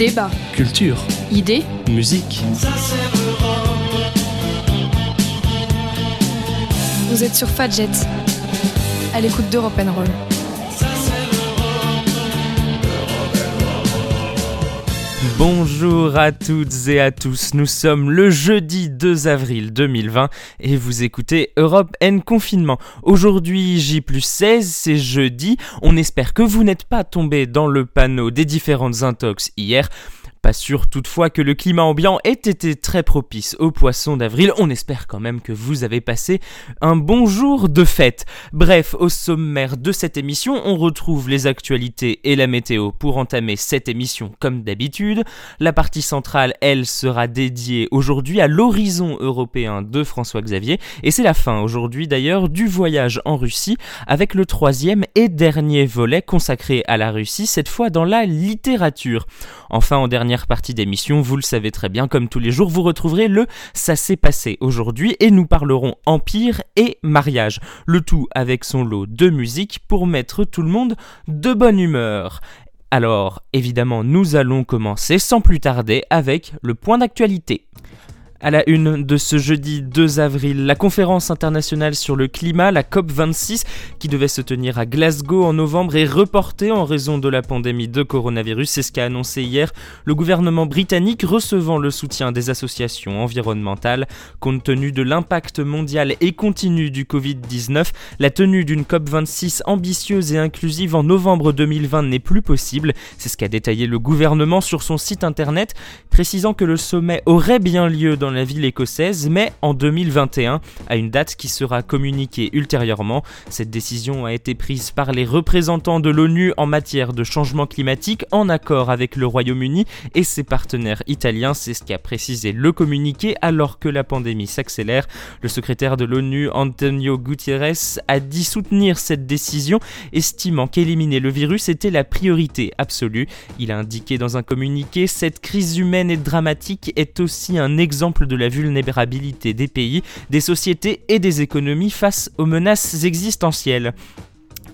Débat. Culture. Idées. Musique. Vous êtes sur Fadjet. À l'écoute d'Europe Roll. Bonjour à toutes et à tous, nous sommes le jeudi 2 avril 2020 et vous écoutez Europe N Confinement. Aujourd'hui J 16, c'est jeudi, on espère que vous n'êtes pas tombé dans le panneau des différentes intox hier. Pas sûr toutefois que le climat ambiant ait été très propice aux poissons d'avril, on espère quand même que vous avez passé un bon jour de fête. Bref, au sommaire de cette émission, on retrouve les actualités et la météo pour entamer cette émission comme d'habitude. La partie centrale, elle, sera dédiée aujourd'hui à l'horizon européen de François Xavier, et c'est la fin aujourd'hui d'ailleurs du voyage en Russie avec le troisième et dernier volet consacré à la Russie, cette fois dans la littérature. Enfin, en dernier partie d'émission, vous le savez très bien, comme tous les jours, vous retrouverez le Ça s'est passé aujourd'hui et nous parlerons empire et mariage. Le tout avec son lot de musique pour mettre tout le monde de bonne humeur. Alors, évidemment, nous allons commencer sans plus tarder avec le point d'actualité. À la une de ce jeudi 2 avril, la conférence internationale sur le climat, la COP26, qui devait se tenir à Glasgow en novembre, est reportée en raison de la pandémie de coronavirus. C'est ce qu'a annoncé hier le gouvernement britannique, recevant le soutien des associations environnementales. Compte tenu de l'impact mondial et continu du Covid-19, la tenue d'une COP26 ambitieuse et inclusive en novembre 2020 n'est plus possible. C'est ce qu'a détaillé le gouvernement sur son site internet, précisant que le sommet aurait bien lieu dans la ville écossaise, mais en 2021, à une date qui sera communiquée ultérieurement. Cette décision a été prise par les représentants de l'ONU en matière de changement climatique en accord avec le Royaume-Uni et ses partenaires italiens, c'est ce qu'a précisé le communiqué alors que la pandémie s'accélère. Le secrétaire de l'ONU, Antonio Gutiérrez, a dit soutenir cette décision, estimant qu'éliminer le virus était la priorité absolue. Il a indiqué dans un communiqué, cette crise humaine et dramatique est aussi un exemple de la vulnérabilité des pays, des sociétés et des économies face aux menaces existentielles.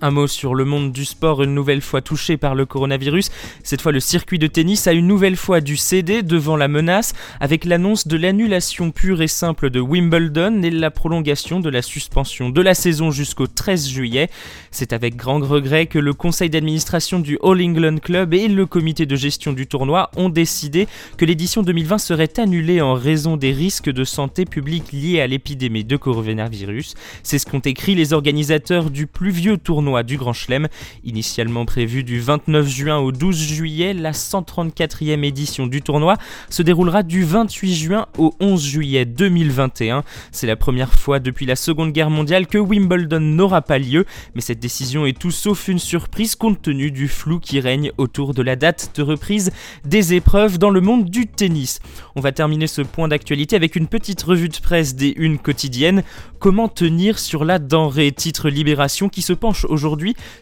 Un mot sur le monde du sport, une nouvelle fois touché par le coronavirus. Cette fois, le circuit de tennis a une nouvelle fois dû céder devant la menace avec l'annonce de l'annulation pure et simple de Wimbledon et la prolongation de la suspension de la saison jusqu'au 13 juillet. C'est avec grand regret que le conseil d'administration du All England Club et le comité de gestion du tournoi ont décidé que l'édition 2020 serait annulée en raison des risques de santé publique liés à l'épidémie de coronavirus. C'est ce qu'ont écrit les organisateurs du plus vieux tournoi du Grand Chelem. Initialement prévu du 29 juin au 12 juillet, la 134e édition du tournoi se déroulera du 28 juin au 11 juillet 2021. C'est la première fois depuis la Seconde Guerre mondiale que Wimbledon n'aura pas lieu, mais cette décision est tout sauf une surprise compte tenu du flou qui règne autour de la date de reprise des épreuves dans le monde du tennis. On va terminer ce point d'actualité avec une petite revue de presse des unes quotidiennes. Comment tenir sur la denrée? Titre Libération qui se penche aujourd'hui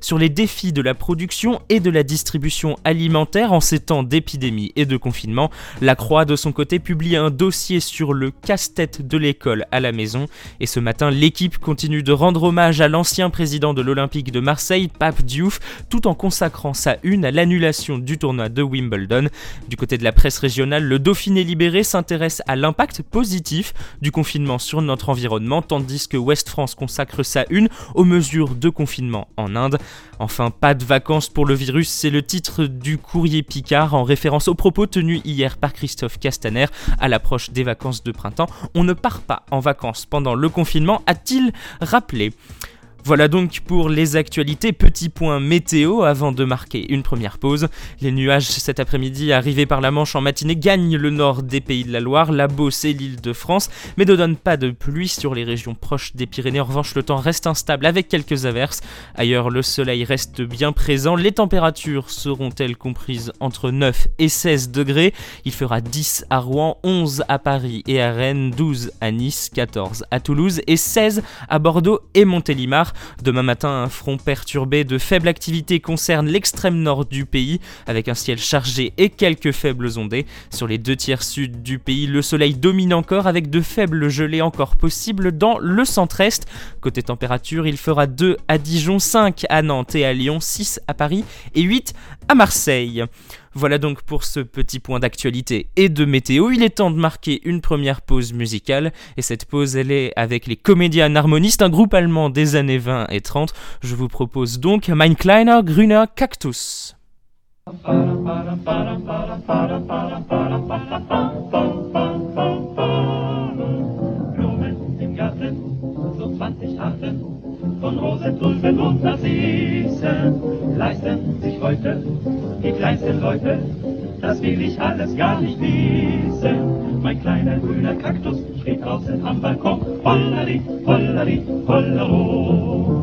sur les défis de la production et de la distribution alimentaire en ces temps d'épidémie et de confinement. La Croix, de son côté, publie un dossier sur le casse-tête de l'école à la maison. Et ce matin, l'équipe continue de rendre hommage à l'ancien président de l'Olympique de Marseille, Pape Diouf, tout en consacrant sa une à l'annulation du tournoi de Wimbledon. Du côté de la presse régionale, le Dauphiné libéré s'intéresse à l'impact positif du confinement sur notre environnement, tandis que Ouest France consacre sa une aux mesures de confinement en Inde. Enfin, pas de vacances pour le virus, c'est le titre du courrier Picard en référence aux propos tenus hier par Christophe Castaner à l'approche des vacances de printemps. On ne part pas en vacances pendant le confinement, a-t-il rappelé. Voilà donc pour les actualités. Petit point météo avant de marquer une première pause. Les nuages cet après-midi arrivés par la Manche en matinée gagnent le nord des pays de la Loire, la Beauce et l'île de France, mais ne donnent pas de pluie sur les régions proches des Pyrénées. En revanche, le temps reste instable avec quelques averses. Ailleurs, le soleil reste bien présent. Les températures seront-elles comprises entre 9 et 16 degrés? Il fera 10 à Rouen, 11 à Paris et à Rennes, 12 à Nice, 14 à Toulouse et 16 à Bordeaux et Montélimar. Demain matin, un front perturbé de faible activité concerne l'extrême nord du pays, avec un ciel chargé et quelques faibles ondées. Sur les deux tiers sud du pays, le soleil domine encore avec de faibles gelées encore possibles dans le centre-est. Côté température, il fera 2 à Dijon, 5 à Nantes et à Lyon, 6 à Paris et 8 à Marseille. Voilà donc pour ce petit point d'actualité et de météo. Il est temps de marquer une première pause musicale. Et cette pause, elle est avec les Comédiens Harmonistes, un groupe allemand des années 20 et 30. Je vous propose donc Mein kleiner grüner Cactus. Von Rosentulpen und Narzissen leisten sich heute die kleinsten Leute. Das will ich alles gar nicht wissen. Mein kleiner grüner Kaktus steht draußen am Balkon. Hollari, hollari, hollero.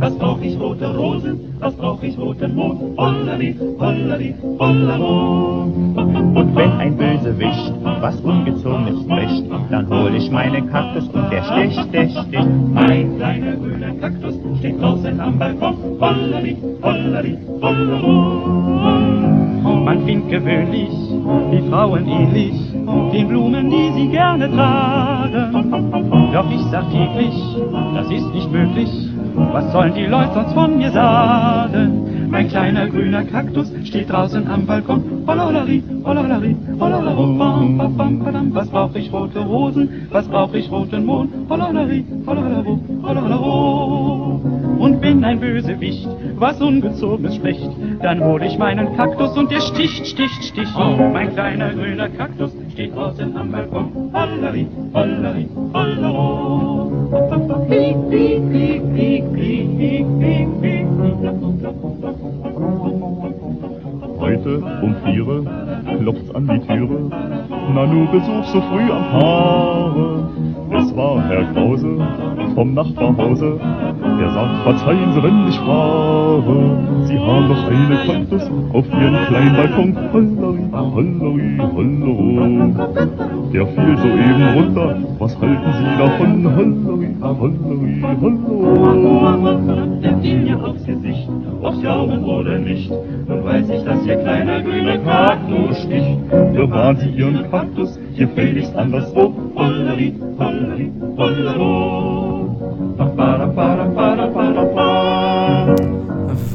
Was brauch ich rote Rosen? Was brauch ich roten Mond? Hollari, hollari, hollero. Und wenn ein Bösewicht was ungezogenes spricht, dann hol ich meinen Kaktus und der sticht, sticht, sticht. Mein kleiner grüner Kaktus steht draußen am Balkon. Hollari, hollari, hollero. Man findet gewöhnlich die Frauen ähnlich den Blumen, die sie gerne tragen. Doch ich sag täglich, das ist nicht möglich. Was sollen die Leute sonst von mir sagen? Mein kleiner grüner Kaktus steht draußen am Balkon. Hollolari, hollolari, hollolaro, bam, bam, bam, badam. Was brauch ich rote Rosen? Was brauch ich roten Mond? Hollolari, hollolaro, hollolaro. Und wenn ein Bösewicht was Ungezogenes spricht, dann hol ich meinen Kaktus und der sticht, sticht, sticht. Mein kleiner grüner Kaktus steht draußen am Balkon. Hollari, hollari, hollero. Piep, piep, Heute um viere klopft's an die Türe. Nanu Besuch so früh am Haare. Es war Herr Krause vom Nachbarhause. Der sagt, verzeihen Sie, wenn ich frage. Sie haben doch einen Kaktus auf Ihrem kleinen Balkon. Hollari, hollari, hollero. Der fiel soeben runter. Was halten Sie davon? Hollari, hollari, hollero. Der fiel mir aufs Gesicht, aufs Augen oder nicht. Nun weiß ich, dass Ihr kleiner grüner Kaktus sticht. Bewahren Sie Ihren Kaktus gefälligst anderswo. Hollari, hollari, hollero. Pa, para, para, para, para, pa.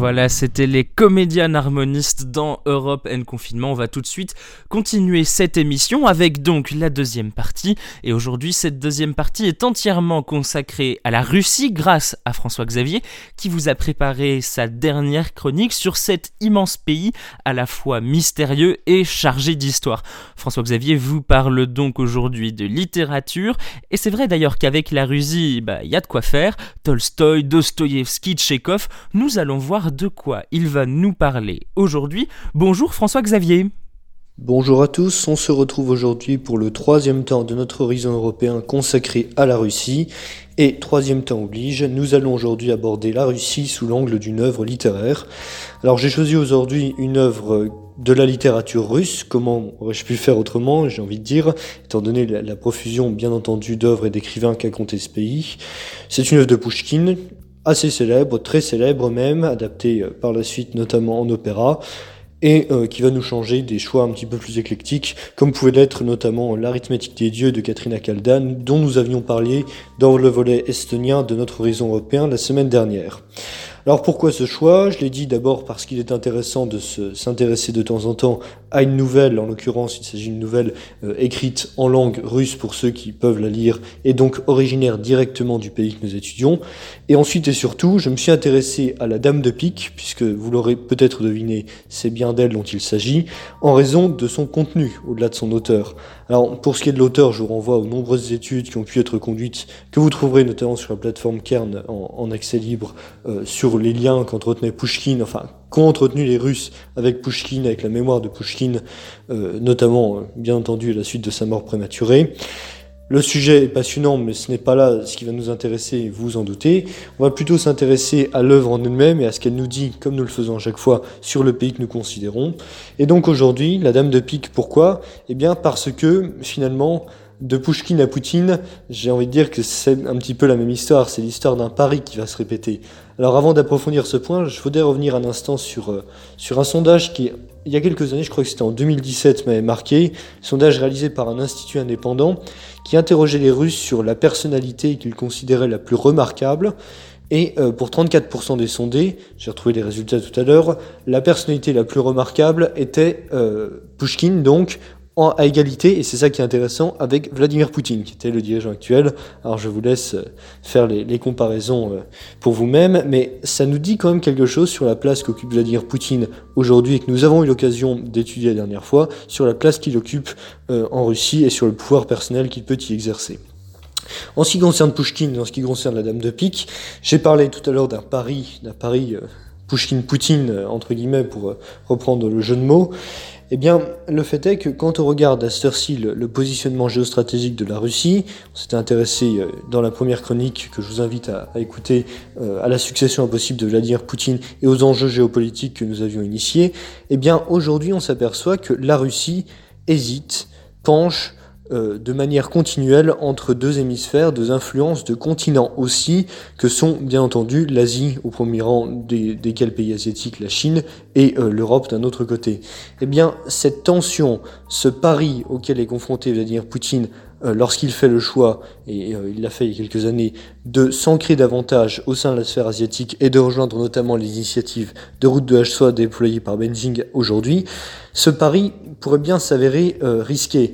Voilà, c'était les comédiens harmonistes dans Europe and Confinement. On va tout de suite continuer cette émission avec donc la deuxième partie. Et aujourd'hui, cette deuxième partie est entièrement consacrée à la Russie grâce à François Xavier qui vous a préparé sa dernière chronique sur cet immense pays à la fois mystérieux et chargé d'histoire. François Xavier vous parle donc aujourd'hui de littérature. Et c'est vrai d'ailleurs qu'avec la Russie, bah, il y a de quoi faire. Tolstoï, Dostoïevski, Tchekhov, nous allons voir de quoi il va nous parler aujourd'hui. Bonjour François Xavier. Bonjour à tous, on se retrouve aujourd'hui pour le troisième temps de notre horizon européen consacré à la Russie. Et troisième temps oblige, nous allons aujourd'hui aborder la Russie sous l'angle d'une œuvre littéraire. Alors j'ai choisi aujourd'hui une œuvre de la littérature russe, comment aurais-je pu faire autrement, j'ai envie de dire, étant donné la, la profusion bien entendu d'œuvres et d'écrivains qu'a compté ce pays? C'est une œuvre de Pouchkine, assez célèbre, très célèbre même, adaptée euh, par la suite notamment en opéra, et euh, qui va nous changer des choix un petit peu plus éclectiques, comme pouvait l'être notamment l'arithmétique des dieux de Katrina Kaldan, dont nous avions parlé dans le volet estonien de notre horizon européen la semaine dernière. Alors pourquoi ce choix? Je l'ai dit d'abord parce qu'il est intéressant de s'intéresser de temps en temps à une nouvelle, en l'occurrence il s'agit d'une nouvelle euh, écrite en langue russe pour ceux qui peuvent la lire, et donc originaire directement du pays que nous étudions. Et ensuite et surtout, je me suis intéressé à la Dame de Pique, puisque vous l'aurez peut-être deviné, c'est bien d'elle dont il s'agit, en raison de son contenu, au-delà de son auteur. Alors pour ce qui est de l'auteur, je vous renvoie aux nombreuses études qui ont pu être conduites, que vous trouverez notamment sur la plateforme Kern en, accès libre, euh, sur les liens qu'entretenait Pushkin, enfin qu'ont entretenu les Russes avec Pushkin, avec la mémoire de Pushkin, euh, notamment, euh, bien entendu, à la suite de sa mort prématurée. Le sujet est passionnant, mais ce n'est pas là ce qui va nous intéresser, vous en doutez. On va plutôt s'intéresser à l'œuvre en elle-même et à ce qu'elle nous dit, comme nous le faisons à chaque fois, sur le pays que nous considérons. Et donc aujourd'hui, la Dame de Pique, pourquoi? Eh bien parce que, finalement, de Pushkin à Poutine, j'ai envie de dire que c'est un petit peu la même histoire, c'est l'histoire d'un pari qui va se répéter. Alors avant d'approfondir ce point, je voudrais revenir un instant sur, euh, sur un sondage qui, il y a quelques années, je crois que c'était en 2017, m'avait marqué, sondage réalisé par un institut indépendant qui interrogeait les Russes sur la personnalité qu'ils considéraient la plus remarquable. Et euh, pour 34% des sondés, j'ai retrouvé les résultats tout à l'heure, la personnalité la plus remarquable était euh, Pushkin, donc en, à égalité, et c'est ça qui est intéressant, avec Vladimir Poutine, qui était le dirigeant actuel. Alors je vous laisse euh, faire les, les comparaisons euh, pour vous-même, mais ça nous dit quand même quelque chose sur la place qu'occupe Vladimir Poutine aujourd'hui, et que nous avons eu l'occasion d'étudier la dernière fois, sur la place qu'il occupe euh, en Russie et sur le pouvoir personnel qu'il peut y exercer. En ce qui concerne Pushkin, en ce qui concerne la Dame de Pique, j'ai parlé tout à l'heure d'un pari, d'un pari euh, Pushkin-Poutine, euh, entre guillemets, pour reprendre le jeu de mots. Eh bien, le fait est que quand on regarde à cette heure-ci le, positionnement géostratégique de la Russie, on s'était intéressé euh, dans la première chronique que je vous invite à, écouter euh, à la succession impossible de Vladimir Poutine et aux enjeux géopolitiques que nous avions initiés, eh bien aujourd'hui on s'aperçoit que la Russie hésite, penche de manière continuelle entre deux hémisphères, deux influences, de continents aussi, que sont bien entendu l'Asie au premier rang des, desquels pays asiatiques, la Chine, et euh, l'Europe d'un autre côté. Eh bien, cette tension, ce pari auquel est confronté Vladimir Poutine euh, lorsqu'il fait le choix, et euh, il l'a fait il y a quelques années, de s'ancrer davantage au sein de la sphère asiatique et de rejoindre notamment les initiatives de route de H-SOA déployées par Beijing aujourd'hui, ce pari pourrait bien s'avérer euh, risqué.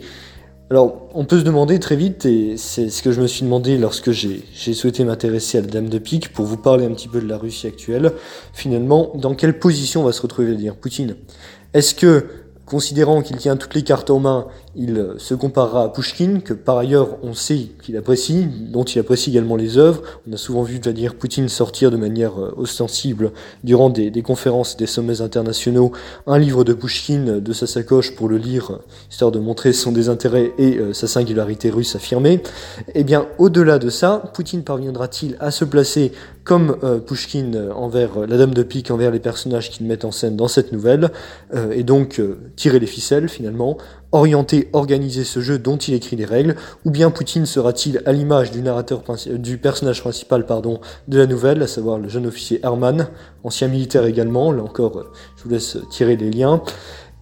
Alors, on peut se demander très vite, et c'est ce que je me suis demandé lorsque j'ai souhaité m'intéresser à la Dame de Pique pour vous parler un petit peu de la Russie actuelle, finalement, dans quelle position va se retrouver Vladimir Poutine? Est-ce que, considérant qu'il tient toutes les cartes en main, il euh, se comparera à Pushkin, que par ailleurs on sait qu'il apprécie, dont il apprécie également les œuvres. On a souvent vu Vladimir Poutine sortir de manière euh, ostensible durant des, conférences, des sommets internationaux, un livre de Pushkin euh, de sa sacoche pour le lire, histoire de montrer son désintérêt et sa singularité russe affirmée. Eh bien, au-delà de ça, Poutine parviendra-t-il à se placer comme Pushkin envers la Dame de Pique, envers les personnages qu'il met en scène dans cette nouvelle, et donc tirer les ficelles finalement, orienter, organiser ce jeu dont il écrit les règles, ou bien Poutine sera-t-il à l'image du narrateur du personnage principal pardon de la nouvelle, à savoir le jeune officier Herman, ancien militaire également, là encore euh, je vous laisse tirer les liens,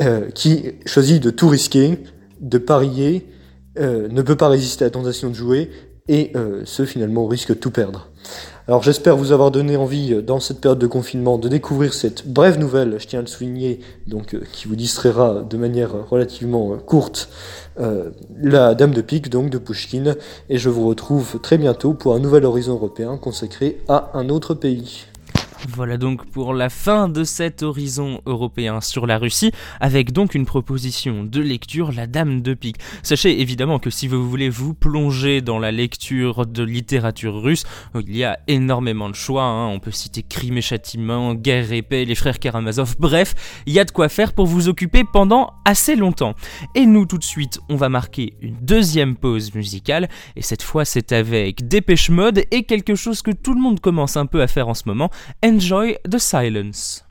euh, qui choisit de tout risquer, de parier, euh, ne peut pas résister à la tentation de jouer, et euh, ce finalement risque de tout perdre. Alors j'espère vous avoir donné envie, euh, dans cette période de confinement, de découvrir cette brève nouvelle, je tiens à le souligner, donc euh, qui vous distraira de manière relativement euh, courte, la Dame de Pique, donc de Pushkin, et je vous retrouve très bientôt pour un nouvel horizon européen consacré à un autre pays. Voilà donc pour la fin de cet horizon européen sur la Russie, avec donc une proposition de lecture, La Dame de Pique. Sachez évidemment que si vous voulez vous plonger dans la lecture de littérature russe, euh, il y a énormément de choix. hein. On peut citer Crime et Châtiment, Guerre et Paix, Les Frères Karamazov, bref, il y a de quoi faire pour vous occuper pendant assez longtemps. Et nous, tout de suite, on va marquer une deuxième pause musicale, et cette fois c'est avec Dépêche Mode et quelque chose que tout le monde commence un peu à faire en ce moment, Enjoy the Silence.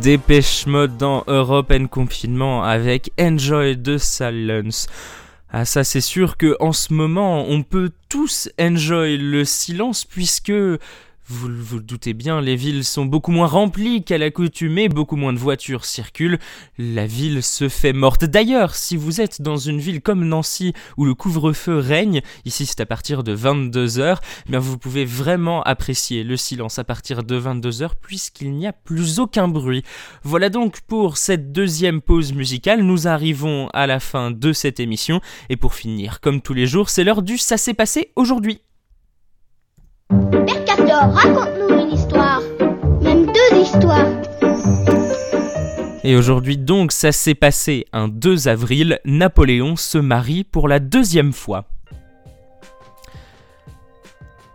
Dépêche Mode dans Europe and Confinement avec Enjoy the Silence. Ah ça c'est sûr que en ce moment on peut tous enjoy le silence puisque vous vous doutez bien, les villes sont beaucoup moins remplies qu'à l'accoutumée, beaucoup moins de voitures circulent, la ville se fait morte. D'ailleurs, si vous êtes dans une ville comme Nancy où le couvre-feu règne, ici c'est à partir de 22h, eh bien vous pouvez vraiment apprécier le silence à partir de 22h puisqu'il n'y a plus aucun bruit. Voilà donc pour cette deuxième pause musicale, nous arrivons à la fin de cette émission et pour finir, comme tous les jours, c'est l'heure du ça s'est passé aujourd'hui. Mercator, raconte-nous une histoire. Même deux histoires. Et aujourd'hui donc, ça s'est passé un 2 avril, Napoléon se marie pour la deuxième fois.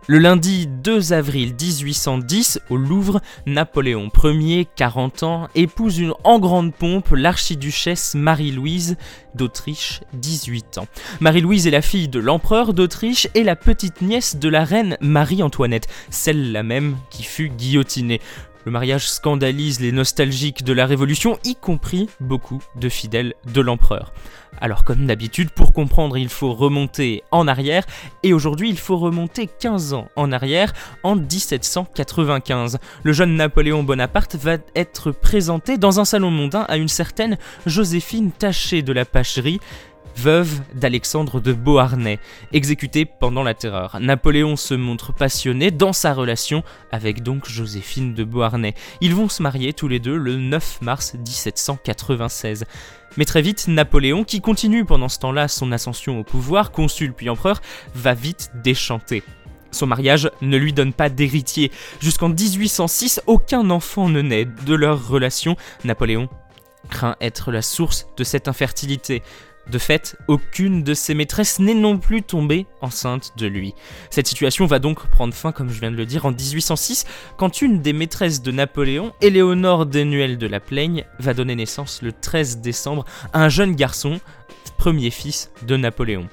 Le lundi 2 avril 1810, au Louvre, Napoléon Ier, 40 ans, épouse en grande pompe l'archiduchesse Marie-Louise d'Autriche, 18 ans. Marie-Louise est la fille de l'empereur d'Autriche et la petite nièce de la reine Marie-Antoinette, celle-là même qui fut guillotinée. Le mariage scandalise les nostalgiques de la Révolution, y compris beaucoup de fidèles de l'empereur. Alors comme d'habitude, pour comprendre, il faut remonter en arrière, et aujourd'hui il faut remonter 15 ans en arrière, en 1795. Le jeune Napoléon Bonaparte va être présenté dans un salon mondain à une certaine Joséphine Taché de la Pacherie, veuve d'Alexandre de Beauharnais, exécutée pendant la Terreur. Napoléon se montre passionné dans sa relation avec donc Joséphine de Beauharnais. Ils vont se marier tous les deux le 9 mars 1796. Mais très vite, Napoléon, qui continue pendant ce temps-là son ascension au pouvoir, consul puis empereur, va vite déchanter. Son mariage ne lui donne pas d'héritier. Jusqu'en 1806, aucun enfant ne naît de leur relation. Napoléon craint être la source de cette infertilité. De fait, aucune de ses maîtresses n'est non plus tombée enceinte de lui. Cette situation va donc prendre fin, comme je viens de le dire, en 1806, quand une des maîtresses de Napoléon, Éléonore Denuel de la Plaigne, va donner naissance le 13 décembre à un jeune garçon, premier fils de Napoléon.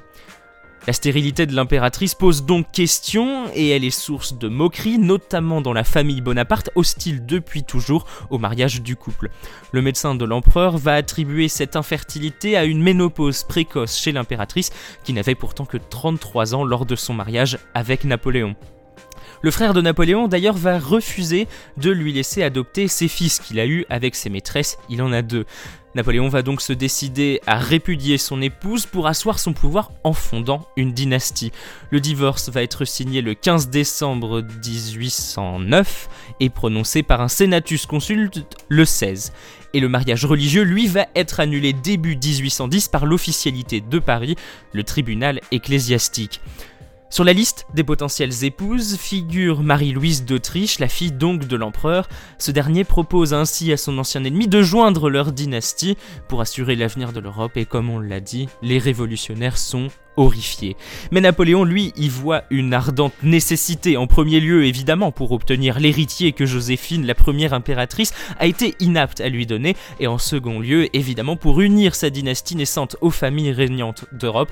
La stérilité de l'impératrice pose donc question et elle est source de moqueries, notamment dans la famille Bonaparte, hostile depuis toujours au mariage du couple. Le médecin de l'empereur va attribuer cette infertilité à une ménopause précoce chez l'impératrice, qui n'avait pourtant que 33 ans lors de son mariage avec Napoléon. Le frère de Napoléon d'ailleurs va refuser de lui laisser adopter ses fils qu'il a eus avec ses maîtresses, il en a deux. Napoléon va donc se décider à répudier son épouse pour asseoir son pouvoir en fondant une dynastie. Le divorce va être signé le 15 décembre 1809 et prononcé par un senatus consulte le 16. Et le mariage religieux, lui, va être annulé début 1810 par l'officialité de Paris, le tribunal ecclésiastique. Sur la liste des potentielles épouses figure Marie-Louise d'Autriche, la fille donc de l'empereur. Ce dernier propose ainsi à son ancien ennemi de joindre leur dynastie pour assurer l'avenir de l'Europe et comme on l'a dit, les révolutionnaires sont horrifiés. Mais Napoléon, lui, y voit une ardente nécessité, en premier lieu évidemment pour obtenir l'héritier que Joséphine, la première impératrice, a été inapte à lui donner, et en second lieu évidemment pour unir sa dynastie naissante aux familles régnantes d'Europe,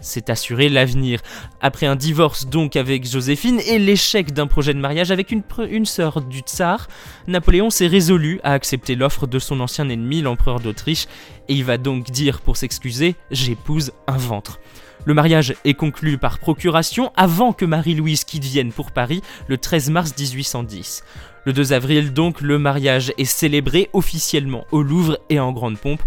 c'est assurer l'avenir. Après un divorce donc avec Joséphine et l'échec d'un projet de mariage avec une, une sœur du tsar, Napoléon s'est résolu à accepter l'offre de son ancien ennemi, l'empereur d'Autriche, et il va donc dire pour s'excuser J'épouse un ventre. Le mariage est conclu par procuration avant que Marie-Louise quitte Vienne pour Paris le 13 mars 1810. Le 2 avril donc, le mariage est célébré officiellement au Louvre et en grande pompe.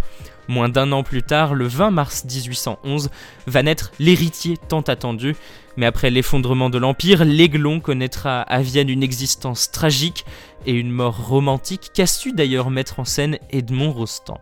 Moins d'un an plus tard, le 20 mars 1811, va naître l'héritier tant attendu. Mais après l'effondrement de l'Empire, l'Aiglon connaîtra à Vienne une existence tragique et une mort romantique qu'a su d'ailleurs mettre en scène Edmond Rostand.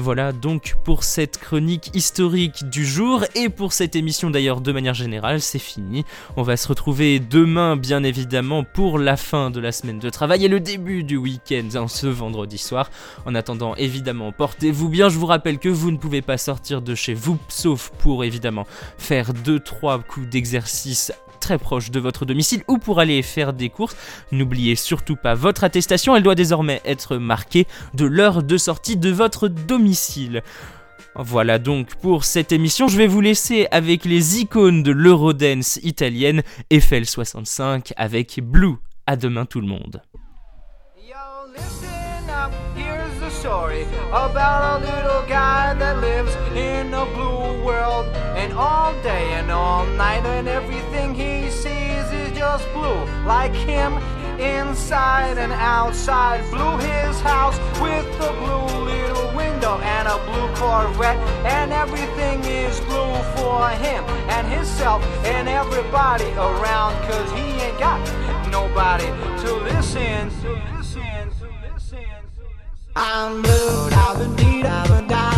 Voilà donc pour cette chronique historique du jour et pour cette émission d'ailleurs de manière générale, c'est fini. On va se retrouver demain bien évidemment pour la fin de la semaine de travail et le début du week-end ce vendredi soir. En attendant évidemment, portez-vous bien. Je vous rappelle que vous ne pouvez pas sortir de chez vous sauf pour évidemment faire 2-3 coups d'exercice proche de votre domicile ou pour aller faire des courses. N'oubliez surtout pas votre attestation, elle doit désormais être marquée de l'heure de sortie de votre domicile. Voilà donc pour cette émission, je vais vous laisser avec les icônes de l'Eurodance italienne Eiffel 65 avec Blue. À demain tout le monde. Story about a little guy that lives in a blue world. And all day and all night, and everything he sees is just blue. Like him, inside and outside. Blue his house with a blue little window and a blue Corvette. And everything is blue for him and himself and everybody around. Cause he ain't got nobody to listen. To listen. I'm blue, I've been deed, I've been died.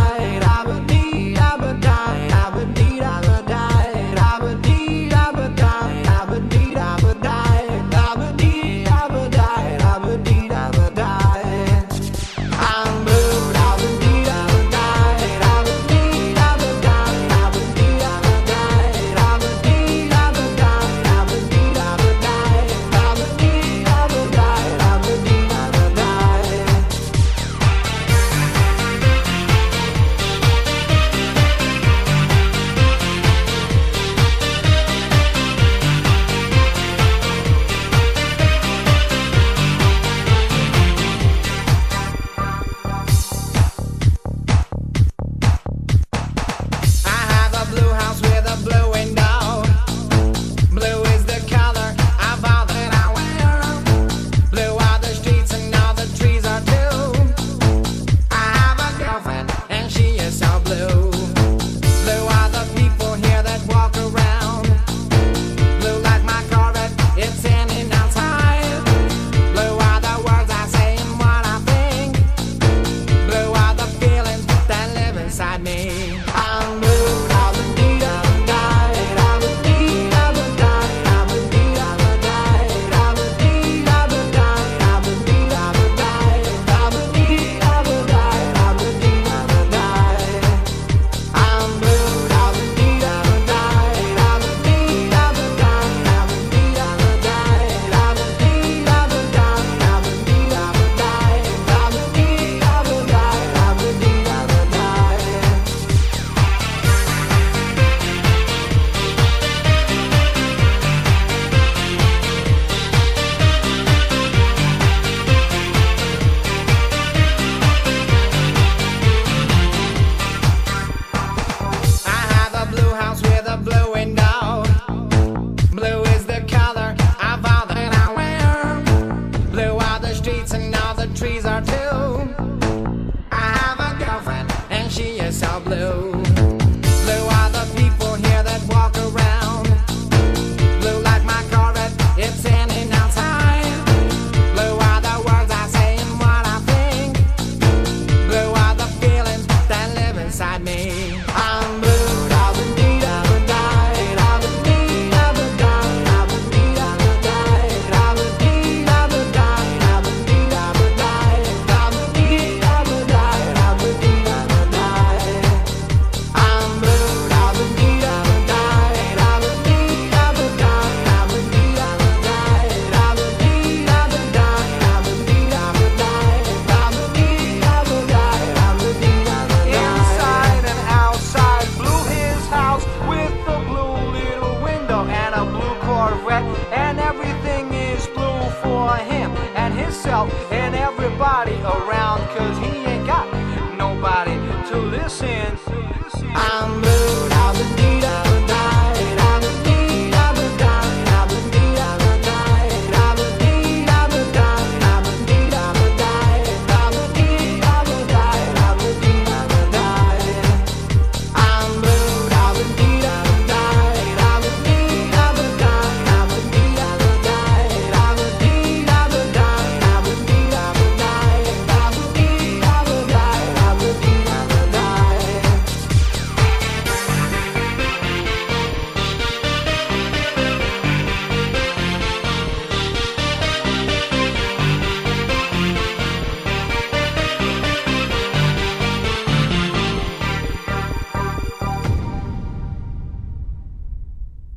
to listen.